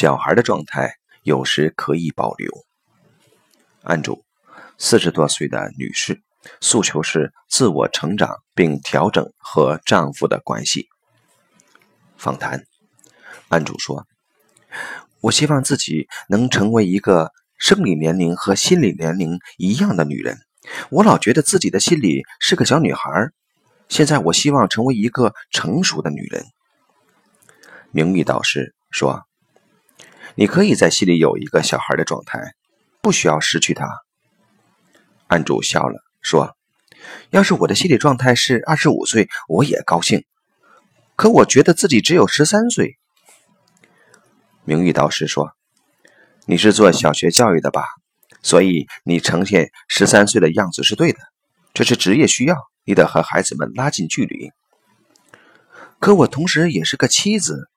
小孩的状态有时可以保留。案主：四十多岁的女士，诉求是自我成长并调整和丈夫的关系。访谈：案主说：“我希望自己能成为一个生理年龄和心理年龄一样的女人。我老觉得自己的心里是个小女孩，现在我希望成为一个成熟的女人。”名誉导师说：“你可以在心里有一个小孩的状态，不需要失去他。”案主笑了，说：“要是我的心理状态是二十五岁，我也高兴。可我觉得自己只有十三岁。”名誉导师说：“你是做小学教育的吧？所以你呈现十三岁的样子是对的，这是职业需要，你得和孩子们拉近距离。可我同时也是个妻子。”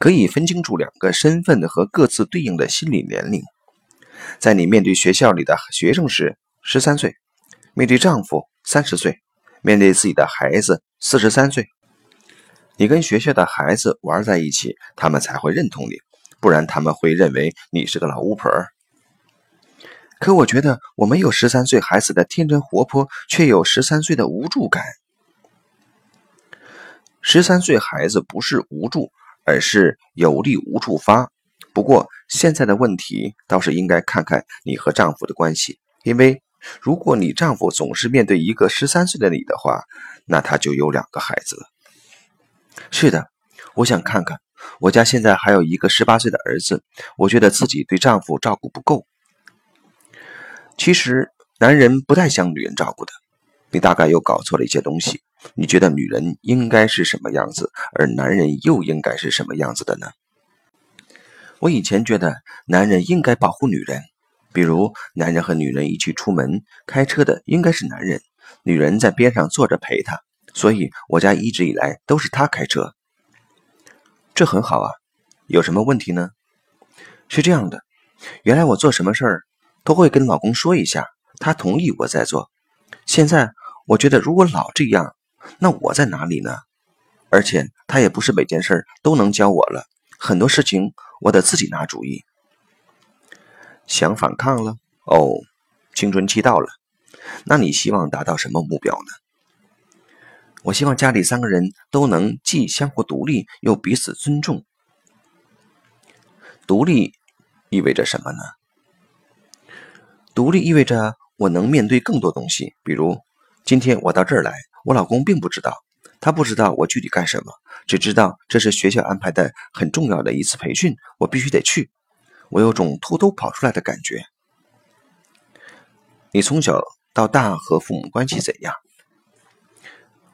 可以分清楚两个身份和各自对应的心理年龄。在你面对学校里的学生时，十三岁；面对丈夫，三十岁；面对自己的孩子，四十三岁。你跟学校的孩子玩在一起，他们才会认同你，不然他们会认为你是个老巫婆。可我觉得我没有十三岁孩子的天真活泼，却有十三岁的无助感。十三岁孩子不是无助。而是有力无处发。不过现在的问题倒是应该看看你和丈夫的关系，因为如果你丈夫总是面对一个十三岁的你的话，那他就有两个孩子了。是的，我想看看，我家现在还有一个十八岁的儿子，我觉得自己对丈夫照顾不够。其实男人不太像女人照顾的，你大概又搞错了一些东西。你觉得女人应该是什么样子，而男人又应该是什么样子的呢？我以前觉得男人应该保护女人，比如男人和女人一起出门，开车的应该是男人，女人在边上坐着陪他，所以我家一直以来都是他开车。这很好啊，有什么问题呢？是这样的，原来我做什么事儿都会跟老公说一下，他同意我再做。现在我觉得如果老这样。那我在哪里呢？而且他也不是每件事都能教我了，很多事情我得自己拿主意。想反抗了？哦，青春期到了。那你希望达到什么目标呢？我希望家里三个人都能既相互独立，又彼此尊重。独立意味着什么呢？独立意味着我能面对更多东西，比如今天我到这儿来。我老公并不知道，他不知道我具体干什么，只知道这是学校安排的很重要的一次培训，我必须得去。我有种偷偷跑出来的感觉。你从小到大和父母关系怎样？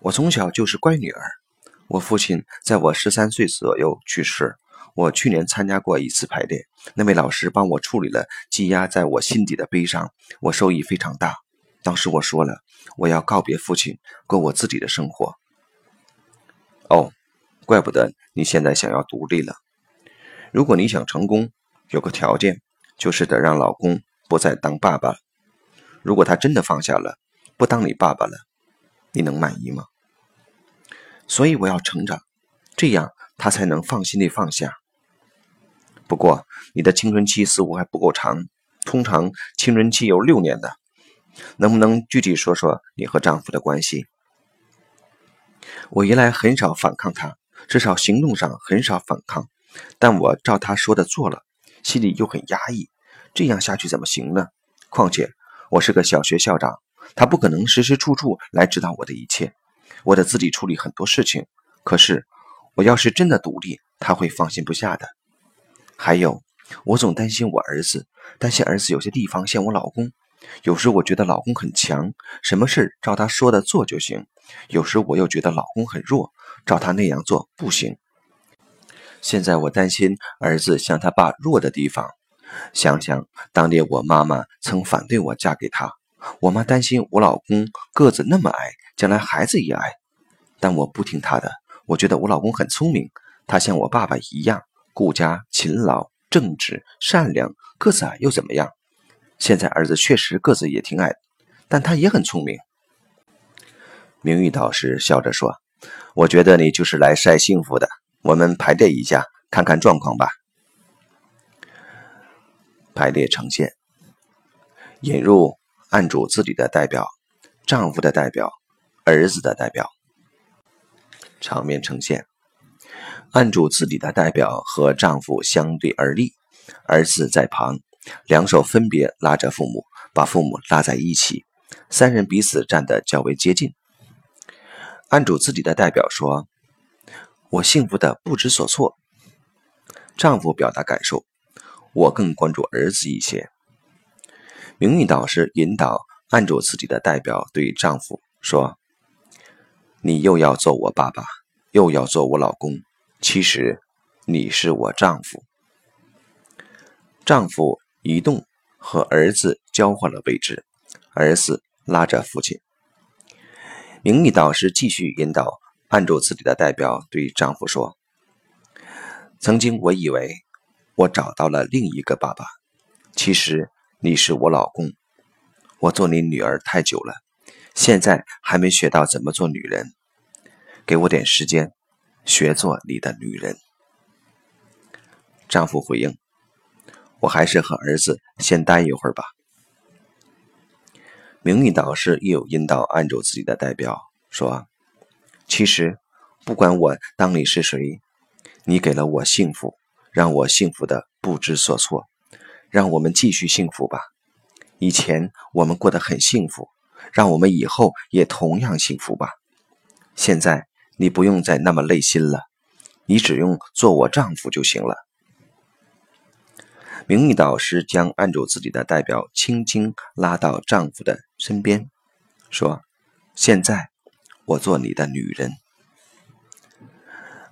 我从小就是乖女儿。我父亲在我十三岁左右去世。我去年参加过一次排练，那位老师帮我处理了积压在我心底的悲伤，我受益非常大。当时我说了，我要告别父亲，过我自己的生活。哦，怪不得你现在想要独立了。如果你想成功，有个条件，就是得让老公不再当爸爸。如果他真的放下了，不当你爸爸了，你能满意吗？所以我要成长，这样他才能放心的放下。不过你的青春期似乎还不够长，通常青春期有六年的。能不能具体说说你和丈夫的关系？我原来很少反抗他，至少行动上很少反抗，但我照他说的做了，心里又很压抑。这样下去怎么行呢？况且我是个小学校长，他不可能时时处处来指导我的一切，我得自己处理很多事情。可是我要是真的独立，他会放心不下的。还有，我总担心我儿子，担心儿子有些地方像我老公。有时我觉得老公很强，什么事照他说的做就行；有时我又觉得老公很弱，照他那样做不行。现在我担心儿子像他爸弱的地方。想想当年我妈妈曾反对我嫁给他，我妈担心我老公个子那么矮，将来孩子也矮。但我不听她的，我觉得我老公很聪明，他像我爸爸一样顾家、勤劳、正直、善良，个子矮又怎么样？现在儿子确实个子也挺矮，但他也很聪明。明玉导师笑着说：“我觉得你就是来晒幸福的。我们排列一下，看看状况吧。排列呈现：引入案主自己的代表、丈夫的代表、儿子的代表。场面呈现：案主自己的代表和丈夫相对而立，儿子在旁，两手分别拉着父母，把父母拉在一起，三人彼此站得较为接近。案主自己的代表说：“我幸福的不知所措。”丈夫表达感受：“我更关注儿子一些。”名誉导师引导案主自己的代表对丈夫说：“你又要做我爸爸，又要做我老公，其实你是我丈夫。”丈夫移动和儿子交换了位置，儿子拉着父亲。名誉导师继续引导，按住自己的代表对丈夫说：“曾经我以为我找到了另一个爸爸，其实你是我老公。我做你女儿太久了，现在还没学到怎么做女人。给我点时间，学做你的女人。”丈夫回应：“我还是和儿子先待一会儿吧。”名誉导师也有引导，按住自己的代表说：“其实，不管我当你是谁，你给了我幸福，让我幸福的不知所措。让我们继续幸福吧。以前我们过得很幸福，让我们以后也同样幸福吧。现在你不用再那么累心了，你只用做我丈夫就行了。”名誉导师将按住自己的代表轻轻拉到丈夫的身边，说：“现在我做你的女人。”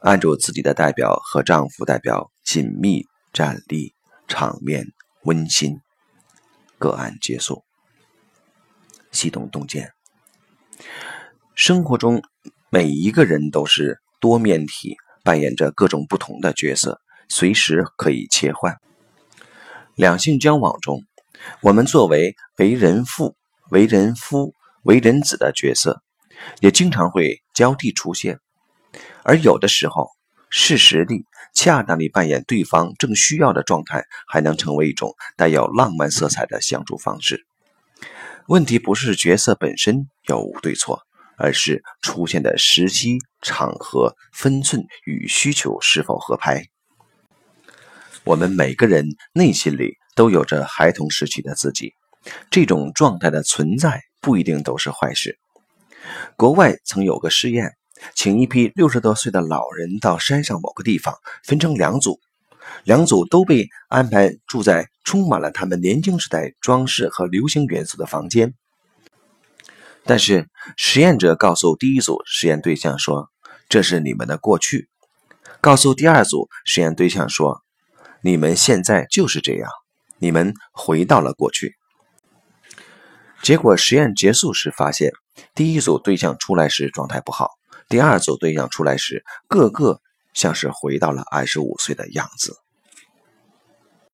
按住自己的代表和丈夫代表紧密站立，场面温馨。个案结束。系统洞见：生活中每一个人都是多面体，扮演着各种不同的角色，随时可以切换。两性交往中，我们作为为人父、为人夫、为人子的角色，也经常会交替出现。而有的时候，适时地、恰当地扮演对方正需要的状态，还能成为一种带有浪漫色彩的相处方式。问题不是角色本身有无对错，而是出现的时机、场合、分寸与需求是否合拍。我们每个人内心里都有着孩童时期的自己，这种状态的存在不一定都是坏事。国外曾有个试验，请一批六十多岁的老人到山上某个地方，分成两组，两组都被安排住在充满了他们年轻时代装饰和流行元素的房间。但是实验者告诉第一组实验对象说：“这是你们的过去。”告诉第二组实验对象说。你们现在就是这样，你们回到了过去。结果实验结束时发现，第一组对象出来时状态不好，第二组对象出来时个个像是回到了二十五岁的样子。